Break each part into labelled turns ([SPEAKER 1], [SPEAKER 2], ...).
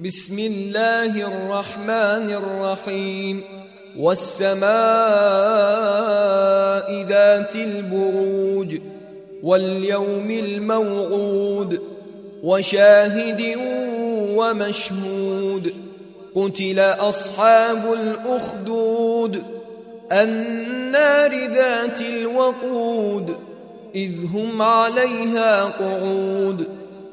[SPEAKER 1] بسم الله الرحمن الرحيم والسماء ذات البروج واليوم الموعود وشاهد ومشهود قتل اصحاب الاخدود النار ذات الوقود اذ هم عليها قعود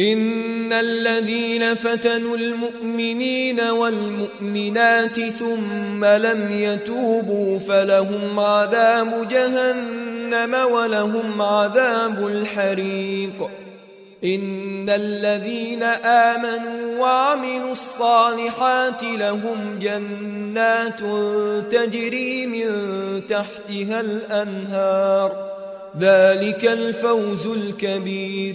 [SPEAKER 1] إن الذين فتنوا المؤمنين والمؤمنات ثم لم يتوبوا فلهم عذاب جهنم ولهم عذاب الحريق إن الذين آمنوا وعملوا الصالحات لهم جنات تجري من تحتها الأنهار ذلك الفوز الكبير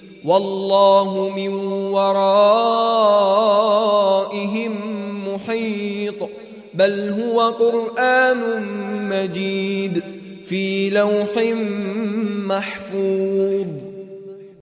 [SPEAKER 1] والله من ورائهم محيط بل هو قران مجيد في لوح محفوظ